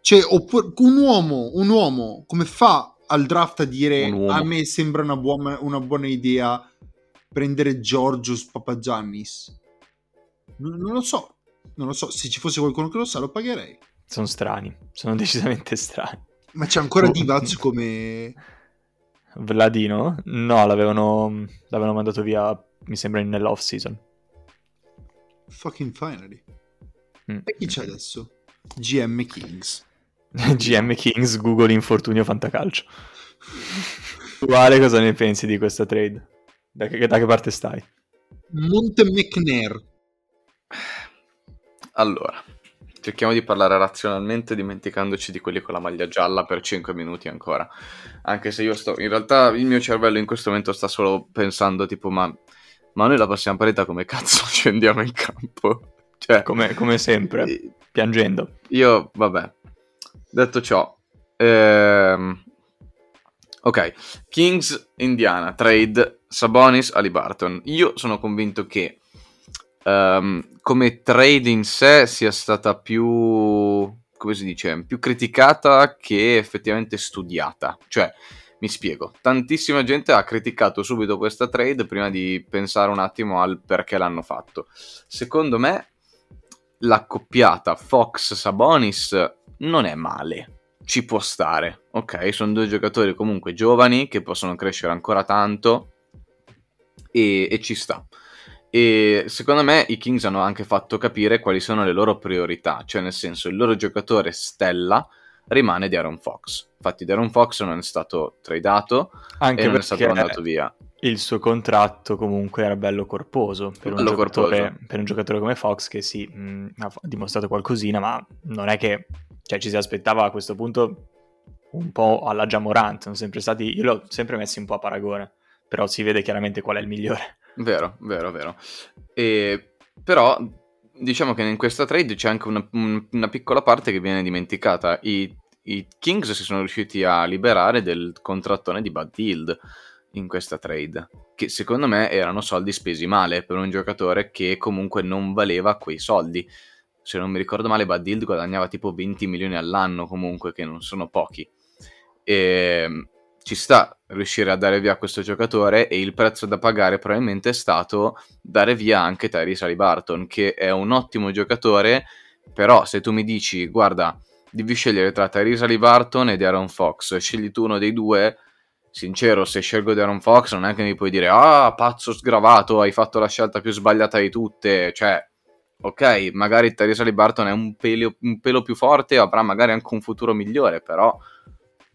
Cioè, oppure, un uomo, un uomo come fa al draft a dire a me sembra una buona, una buona idea prendere Giorgios Papagiannis? Non, non lo so, non lo so. Se ci fosse qualcuno che lo sa, lo pagherei. Sono strani, sono decisamente strani. Ma c'è ancora oh. Divac come... Vladino? No, l'avevano, l'avevano mandato via, mi sembra, nell'off season. Fucking finally. Mm. E chi c'è adesso? GM Kings. GM Kings, Google Infortunio Fantacalcio. Quale cosa ne pensi di questa trade? Da che, da che parte stai? Monte McNair. Allora, cerchiamo di parlare razionalmente dimenticandoci di quelli con la maglia gialla per 5 minuti ancora. Anche se io sto... In realtà il mio cervello in questo momento sta solo pensando tipo ma... Ma noi la passiamo parità come cazzo scendiamo in campo? Cioè, come, come sempre, piangendo. Io, vabbè. Detto ciò, ehm, Ok, Kings Indiana, trade Sabonis Alibarton. Io sono convinto che um, come trade in sé sia stata più, come si dice, più criticata che effettivamente studiata. Cioè, mi spiego, tantissima gente ha criticato subito questa trade prima di pensare un attimo al perché l'hanno fatto. Secondo me l'accoppiata Fox-Sabonis non è male ci può stare. Ok, sono due giocatori comunque giovani che possono crescere ancora tanto e, e, ci sta. E secondo me i Kings hanno anche fatto capire quali sono le loro priorità, cioè nel senso il loro giocatore stella rimane di Aaron Fox. Infatti Aaron Fox non è stato tradato anche e non è stato mandato via. Il suo contratto comunque era bello corposo per, bello un, giocatore, corposo. per un giocatore come Fox che sì, mh, ha dimostrato qualcosina, ma non è che cioè ci si aspettava a questo punto un po' alla Jamorant, sono sempre stati, io l'ho sempre messi un po' a paragone, però si vede chiaramente qual è il migliore. Vero, vero, vero. E, però diciamo che in questa trade c'è anche una, una piccola parte che viene dimenticata. I, I, Kings si sono riusciti a liberare del contrattone di Bud Hield in questa trade, che secondo me erano soldi spesi male per un giocatore che comunque non valeva quei soldi se non mi ricordo male, Bad Hill guadagnava tipo 20 milioni all'anno comunque, che non sono pochi. E ehm, ci sta riuscire a dare via questo giocatore e il prezzo da pagare probabilmente è stato dare via anche Tyrese Alibarton, che è un ottimo giocatore, però se tu mi dici, guarda, devi scegliere tra Tyrese Alibarton e Aaron Fox, scegli tu uno dei due, sincero, se scelgo Aaron Fox non è che mi puoi dire, ah, pazzo sgravato, hai fatto la scelta più sbagliata di tutte, cioè ok, magari Tyrese Barton è un pelo, un pelo più forte, avrà magari anche un futuro migliore, però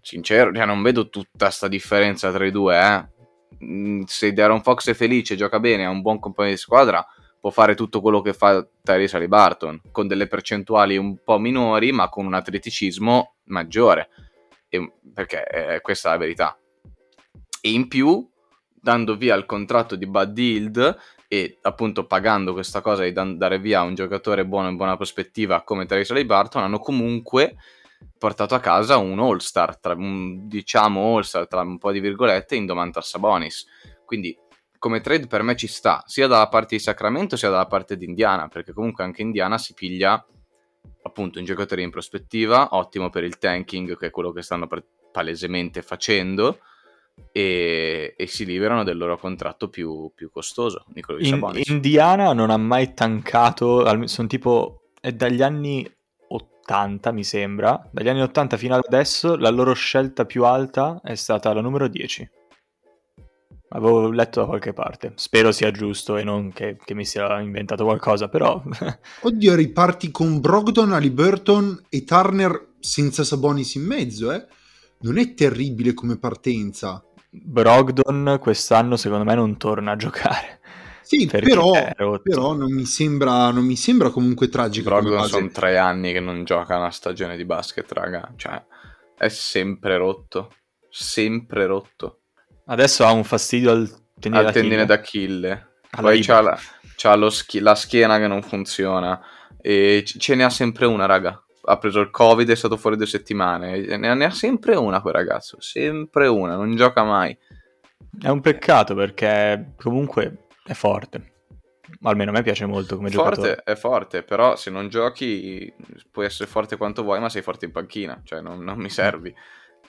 sincero, cioè, non vedo tutta questa differenza tra i due, eh. Mm, se Darren Fox è felice, gioca bene, ha un buon compagno di squadra, può fare tutto quello che fa Tyrese Barton, con delle percentuali un po' minori, ma con un atleticismo maggiore, e, perché eh, questa è la verità. E in più, dando via il contratto di Bud Hield, e appunto pagando questa cosa di dare via un giocatore buono in buona prospettiva come Tracy Ray Barton hanno comunque portato a casa un all-star, tra, un, diciamo all-star tra un po' di virgolette, in Domantas Sabonis. Quindi come trade per me ci sta, sia dalla parte di Sacramento sia dalla parte di Indiana, perché comunque anche Indiana si piglia appunto un giocatore in prospettiva, ottimo per il tanking, che è quello che stanno palesemente facendo, e, e si liberano del loro contratto più, più costoso, di quello di In- Sabonis. Indiana non ha mai tancato, sono tipo, è dagli anni 80 mi sembra, dagli anni 80 fino ad adesso la loro scelta più alta è stata la numero 10. Avevo letto da qualche parte, spero sia giusto e non che, che mi sia inventato qualcosa, però Oddio, riparti con Brogdon, Halliburton e Turner senza Sabonis in mezzo, eh? Non è terribile come partenza. Brogdon quest'anno secondo me non torna a giocare. Sì, però, però non, mi sembra, non mi sembra comunque tragico. Brogdon sono tre anni che non gioca una stagione di basket, raga. Cioè, è sempre rotto. Sempre rotto. Adesso ha un fastidio al tendine Al tendine d'Achille. d'Achille. Alla Poi c'ha, la, c'ha lo schi- la schiena che non funziona. E ce ne ha sempre una, raga. Ha preso il Covid, è stato fuori due settimane. Ne ha, ne ha sempre una quel ragazzo. Sempre una, non gioca mai. È un peccato perché comunque è forte. Almeno a me piace molto come giocatore. Forte, è forte, però se non giochi puoi essere forte quanto vuoi, ma sei forte in panchina. Cioè, non, non mi servi.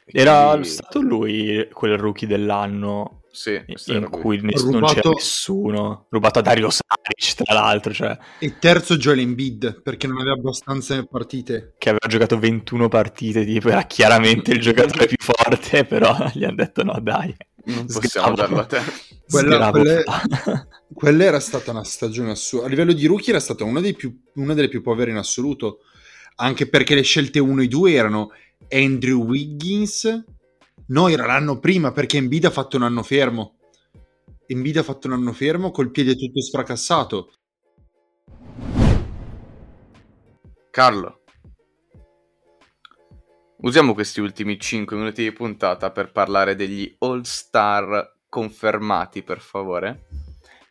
E Era quindi- stato lui quel rookie dell'anno Sì, in cui ness- non Rubato- c'era nessuno. Rubato a Dario Saric, tra l'altro, cioè, E terzo Joel Embiid, perché non aveva abbastanza partite. che aveva giocato 21 partite, tipo, era chiaramente il giocatore più forte, però gli hanno detto no, dai. Non possiamo Sgravo. darlo a te. Quella- quelle-. Quella era stata una stagione assurda. A livello di rookie era stata una, dei più- una delle più povere in assoluto. Anche perché le scelte 1 e 2 erano Andrew Wiggins. No, era l'anno prima perché Embiid ha fatto un anno fermo. Embiid ha fatto un anno fermo col piede tutto sfracassato. Carlo, usiamo questi ultimi 5 minuti di puntata per parlare degli All-Star confermati, per favore.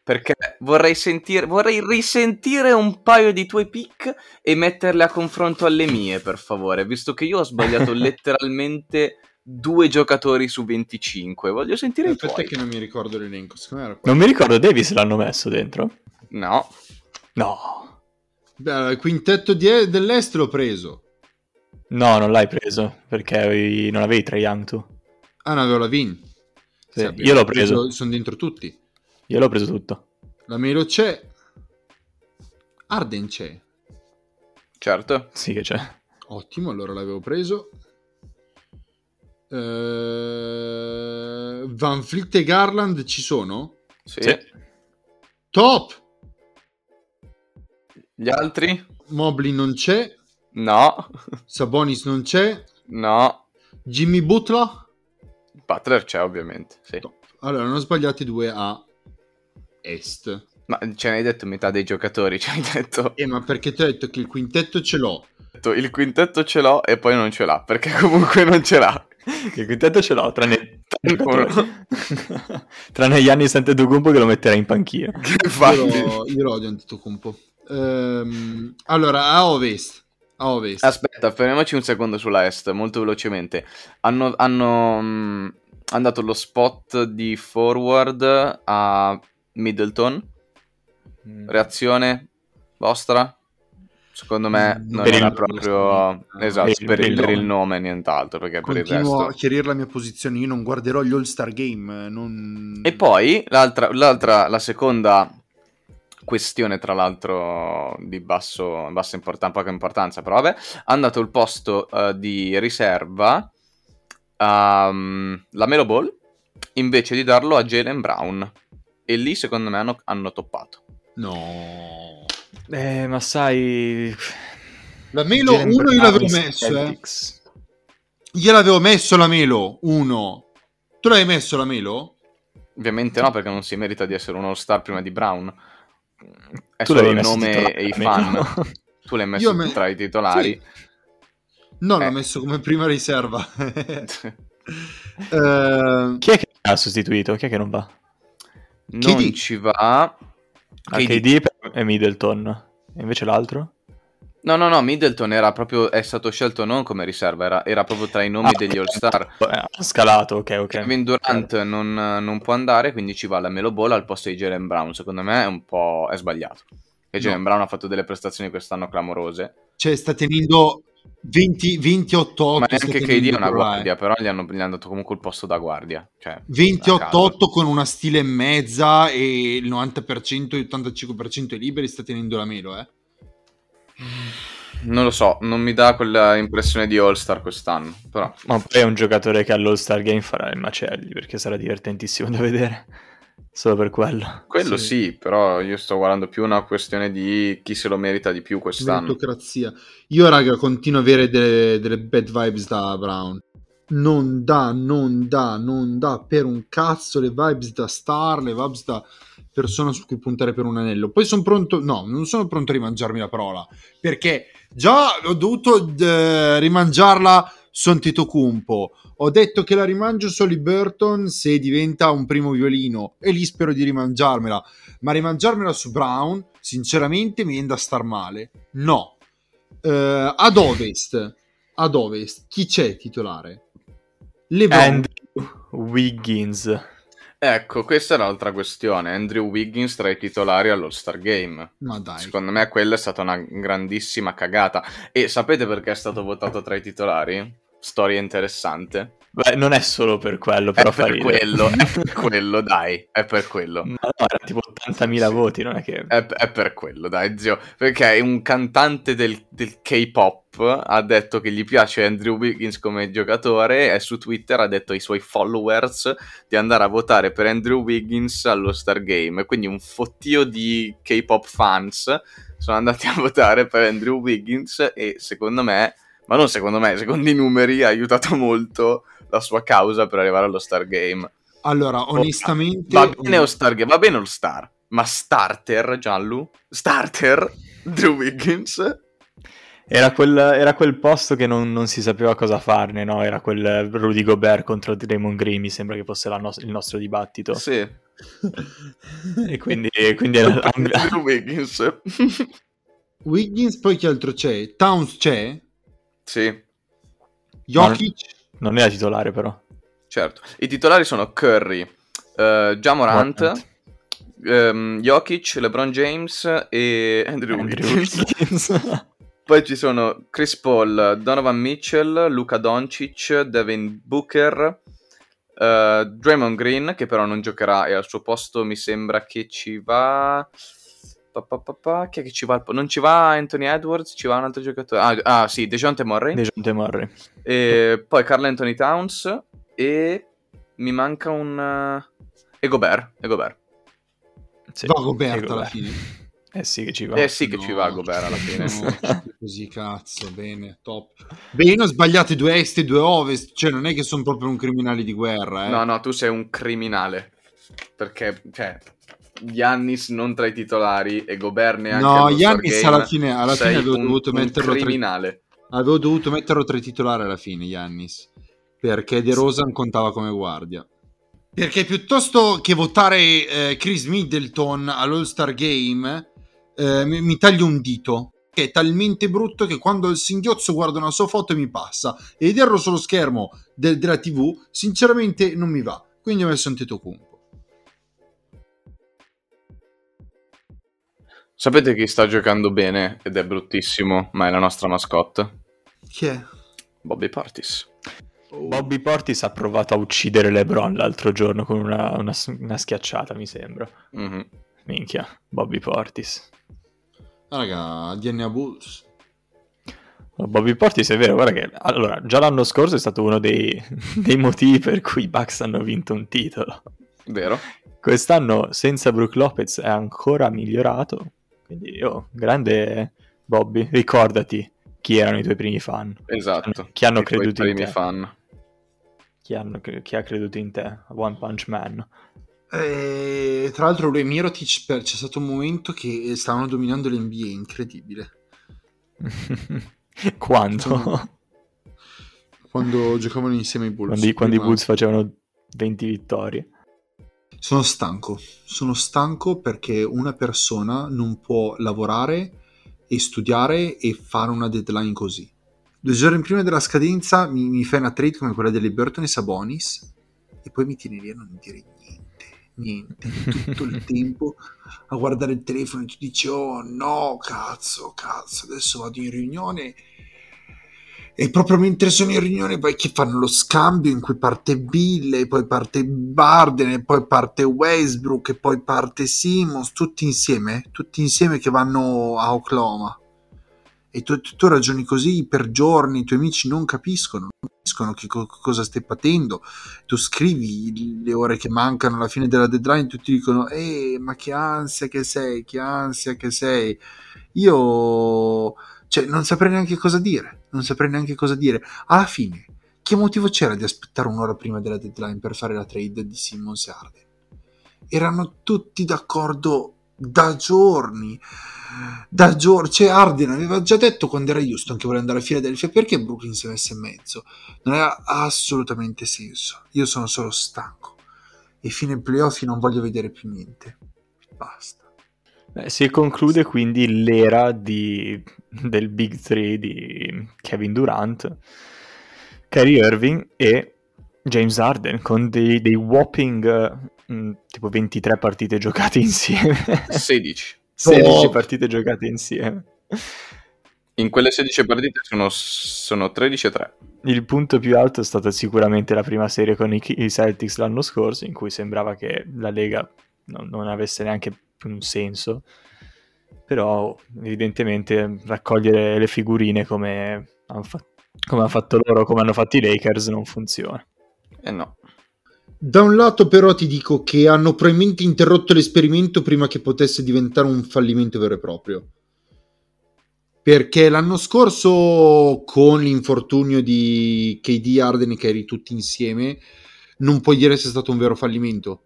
Perché vorrei, sentire, vorrei risentire un paio di tuoi pick e metterle a confronto alle mie, per favore, visto che io ho sbagliato letteralmente due giocatori su 25. Voglio sentire i Aspetta tuoi. che non mi ricordo l'elenco. Secondo me era qua. Non mi ricordo Davis l'hanno messo dentro. No, No, Beh, il quintetto di- dell'Est l'ho preso. no, non l'hai preso perché avevi- non avevi Trae Young tu. Ah, no, avevo la Vin. Sì, Sì, io l'ho preso, Sono dentro tutti. io l'ho preso tutto. La Melo c'è. Arden c'è. certo. Sì che c'è. Ottimo, allora l'avevo preso. Eh, Van Fleet e Garland ci sono? Sì. Sì. Top! Gli altri? Mobley non c'è. No, Sabonis non c'è. no. Jimmy Butler? Butler c'è ovviamente, sì. Allora, non ho sbagliati due a Est. Ma ce ne hai detto metà dei giocatori, ci hai detto Eh, ma perché ti ho detto che il quintetto ce l'ho. il quintetto ce l'ho e poi non ce l'ha, perché comunque non ce l'ha. Il quintetto ce l'ho, tranne, tranne Giannis Antetokounmpo che lo metterei in panchina. Io lo, io lo odio Antetokounmpo. Ehm, allora, a Ovest. A Ovest. aspetta, fermiamoci un secondo sulla Est, molto velocemente. Hanno, hanno mm, hanno dato lo spot di forward a Middleton. Reazione vostra? Secondo me Mm, non per era il- proprio esatto, per il- per, il, per il nome. nient'altro, perché per il Continuo resto a chiarire la mia posizione. Io non guarderò gli All-Star Game. Non... E poi l'altra, l'altra, la seconda questione, tra l'altro, di basso, bassa importanza, poca importanza, però vabbè, hanno dato il posto eh, di riserva a mm, la Melo Ball invece di darlo a Jalen Brown. E lì, secondo me, hanno, hanno toppato. No. Eh, ma sai... La Melo Jalen uno io Brown, l'avevo messo, eh. Celtics. Gliel'avevo messo la Melo, uno. Tu l'hai messo la Melo? Ovviamente no, perché non si merita di essere un all-star prima di Brown. È Tu solo il nome e i fan. Tu l'hai messo Io me- tra i titolari. No, l'ho Eh. messo come prima riserva. Eh, Chi è che ha sostituito? Chi è che non va? non KD. ci va. KD. KD e Middleton. E invece l'altro? No, no, no, Middleton era proprio, è stato scelto non come riserva, era, era proprio tra i nomi Ah, degli. All-Star. Eh, ha scalato, ok, ok. Kevin Durant non, non può andare, quindi ci va la Melo Ball al posto di Jalen Brown. Secondo me è un po' è sbagliato. E Jalen No. Brown ha fatto delle prestazioni quest'anno clamorose. Cioè, sta tenendo 20, 28-8. Ma sta neanche KD è una eh. guardia, però gli hanno, gli hanno dato comunque il posto da guardia. Cioè, a 28-8 caso. con una stile e mezza e il 90% e l'85% è liberi sta tenendo la melo, eh. Non lo so, non mi dà quella impressione di All-Star quest'anno. Però Ma poi è un giocatore che all'All-Star Game farà il macelli, perché sarà divertentissimo da vedere. Solo per quello. quello Sì. sì. però io sto guardando più una questione di chi se lo merita di più quest'anno. Meritocrazia. Io, raga, continuo a avere delle, delle bad vibes da Brown. Non dà, non dà, non dà per un cazzo le vibes da star, le vibes da persona su cui puntare per un anello. Poi sono pronto, no, non sono pronto a rimangiarmi la parola, perché già ho dovuto eh, rimangiarla su Antetokounmpo. Ho detto che la rimangio su Oli Burton se diventa un primo violino e lì spero di rimangiarmela. Ma rimangiarmela su Brown, sinceramente, mi viene da star male. No. Eh, ad ovest, ad ovest, chi c'è titolare? LeBron. Andrew Wiggins. Ecco, questa è l'altra questione. Andrew Wiggins tra i titolari all'All-Star Game. Ma dai. Secondo me quella è stata una grandissima cagata. E sapete perché è stato votato tra i titolari? Storia interessante. Beh, non è solo per quello, però è per ridere. quello, è per quello, dai, è per quello. Ma no, era tipo 80.000 voti, non è che... È, è per quello, dai, zio. Perché un cantante del, del K-pop ha detto che gli piace Andrew Wiggins come giocatore e su Twitter ha detto ai suoi followers di andare a votare per Andrew Wiggins allo Star Game. Quindi un fottio di K-pop fans sono andati a votare per Andrew Wiggins e secondo me, ma non secondo me, secondo i numeri ha aiutato molto la sua causa per arrivare allo Star Game. Allora, onestamente... Va bene All Star Game, va bene All Star, ma starter, Giallo? Starter? Drew Wiggins? Era quel, era quel posto che non, non si sapeva cosa farne, no? Era quel Rudy Gobert contro Draymond Green, mi sembra che fosse la nos- il nostro dibattito. Sì. E quindi, e quindi era- Drew Wiggins. Wiggins, poi chi altro c'è? Towns c'è? Sì, Jokic? non era titolare però. certo. I titolari sono Curry, uh, Jamorant, Morant. ehm, Jokic, LeBron James e Andrew, Andrew Wiggins. Poi ci sono Chris Paul, Donovan Mitchell, Luca Doncic, Devin Booker, eh, Draymond Green, che però non giocherà e al suo posto mi sembra che ci va... pa, pa, pa, pa, Chi è che ci va? Non ci va Anthony Edwards, ci va un altro giocatore. Ah, ah, sì, DeJounte Murray. Dejounte Murray. E poi Carl Anthony Towns e mi manca un... eh, E Gobert, e Gobert. Sì, Va Gobert e alla fine. Eh sì che ci va. Eh sì che ci No, va Gobert alla fine. no, così cazzo, bene, top. Bene, ho sbagliato i due est e due ovest, cioè non è che sono proprio un criminale di guerra, eh. No, no, tu sei un criminale. Perché, cioè, Giannis non tra i titolari e Gobert neanche No, Giannis alla fine- alla fine avevo un- dovuto un metterlo tra. Avevo dovuto metterlo tra i titolari alla fine, Giannis, perché De Rosan contava come guardia. Perché piuttosto che votare eh, Chris Middleton all'All-Star Game, eh, mi, mi taglio un dito, che è talmente brutto che quando il singhiozzo guarda una sua foto mi passa, e vederlo sullo schermo del- della TV, sinceramente non mi va. Quindi ho messo Antetokounmpo. Sapete chi sta giocando bene ed è bruttissimo, ma è la nostra mascotte? Chi è? Bobby Partis. Bobby Portis ha provato a uccidere LeBron l'altro giorno con una, una- una schiacciata, mi sembra. Mhm. Minchia, Bobby Portis. Ah, raga, DNA Bulls. Bobby Portis è vero, guarda che allora, già l'anno scorso è stato uno dei, dei motivi per cui i Bucks hanno vinto un titolo. Vero? Quest'anno senza Brook Lopez è ancora migliorato. Quindi, oh, grande Bobby, ricordati chi erano i tuoi primi fan. Esatto. Chi hanno I tuoi creduto in primi te. fan. Chi, hanno- chi ha creduto in te? One Punch Man. Eh, tra l'altro lui e Mirotic per- c'è stato un momento che stavano dominando l'NBA, incredibile. Quando? Quando giocavano insieme ai Bulls. quando, i- quando i Prima- Bulls facevano 20 vittorie. Sono stanco, sono stanco perché una persona non può lavorare e studiare e fare una deadline così. Due giorni prima della scadenza mi, mi fai una trade come quella delle Burton e Sabonis e poi mi tieni lì a non dire niente, niente, tutto il tempo a guardare il telefono e tu dici oh no, cazzo, cazzo, adesso vado in riunione e proprio mentre sono in riunione poi che fanno lo scambio in cui parte Bill poi parte Barden e poi parte Westbrook e poi parte Simmons tutti insieme tutti insieme che vanno a Oklahoma. E tu, tu, tu ragioni così per giorni i tuoi amici non capiscono non capiscono che co- cosa stai patendo. Tu scrivi le ore che mancano alla fine della deadline tutti dicono eh ma che ansia che sei che ansia che sei io cioè, non saprei neanche cosa dire. Non saprei neanche cosa dire. Alla fine, che motivo c'era di aspettare un'ora prima della deadline per fare la trade di Simmons e Arden? Erano tutti d'accordo da giorni. Da giorni. Cioè, Arden aveva già detto quando era Houston che voleva andare a Philadelphia. Perché Brooklyn si è messo in mezzo? Non aveva assolutamente senso. Io sono solo stanco. E fino ai playoff non voglio vedere più niente. Basta. Beh, si conclude quindi l'era di, del Big 3 di Kevin Durant, Kyrie Irving e James Harden con dei, dei whopping mh, tipo 23 partite giocate insieme. 16. 16 Oh. partite giocate insieme. In quelle 16 partite sono, sono 13 e 3. Il punto più alto è stata sicuramente la prima serie con i, i Celtics l'anno scorso, in cui sembrava che la Lega non, non avesse neanche un senso. Però, evidentemente, raccogliere le figurine come hanno fa- come hanno fatto loro, come hanno fatto i Lakers, non funziona. Eh no. Da un lato però ti dico che hanno probabilmente interrotto l'esperimento prima che potesse diventare un fallimento vero e proprio. Perché l'anno scorso con l'infortunio di KD, Arden e Kyrie tutti insieme non puoi dire sia stato un vero fallimento.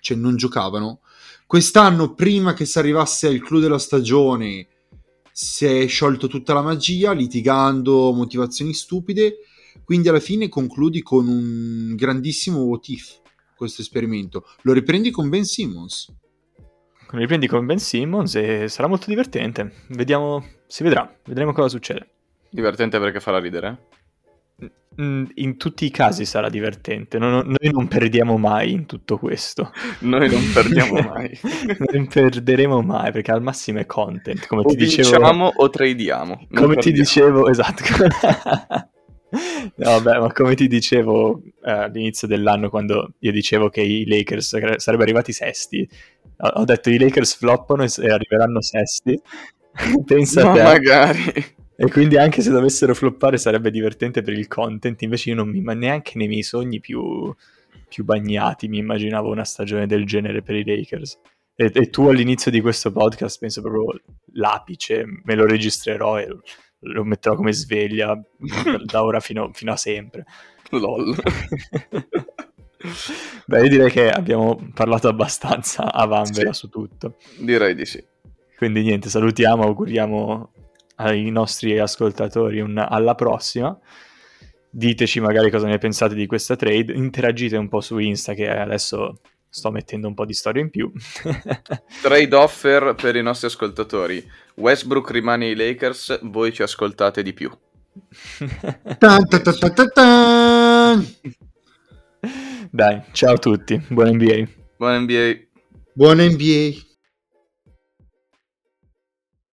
Cioè non giocavano. Quest'anno prima che si arrivasse al clou della stagione si è sciolto tutta la magia, litigando, motivazioni stupide quindi alla fine concludi con un grandissimo what if questo esperimento. Lo riprendi con Ben Simmons. Riprendi con Ben Simmons e sarà molto divertente. Vediamo, si vedrà, vedremo cosa succede. Divertente perché farà ridere. In tutti i casi sarà divertente, non- noi non perdiamo mai in tutto questo. Noi non perdiamo mai. non perderemo mai perché al massimo è content, come o ti dicevo. vinciamo o tradiamo. Non come ti perdiamo. dicevo, esatto. No, vabbè, ma come ti dicevo eh, all'inizio dell'anno, quando io dicevo che i Lakers sare- sarebbero arrivati sesti, ho ho detto i Lakers floppano e e arriveranno sesti. Pensa Ma a te. magari. E quindi anche se dovessero floppare sarebbe divertente per il content, invece io non mi, ma neanche nei miei sogni più, più bagnati mi immaginavo una stagione del genere per i Lakers. E, e tu all'inizio di questo podcast penso proprio l'apice, me lo registrerò e lo metterò come sveglia da- ora fino, fino a sempre. LOL. Beh, io direi che abbiamo parlato abbastanza a vanvera Sì. su tutto. Direi di sì. Quindi niente, salutiamo, auguriamo ai nostri ascoltatori un alla prossima. Diteci magari cosa ne pensate di questa trade, interagite un po' su Insta che adesso sto mettendo un po' di storia in più. Trade offer per i nostri ascoltatori. Westbrook rimane ai Lakers, voi ci ascoltate di più. Tan, ta, ta, ta, ta, tan. Dai, ciao a tutti, buon NBA. Buon NBA. Buona NBA.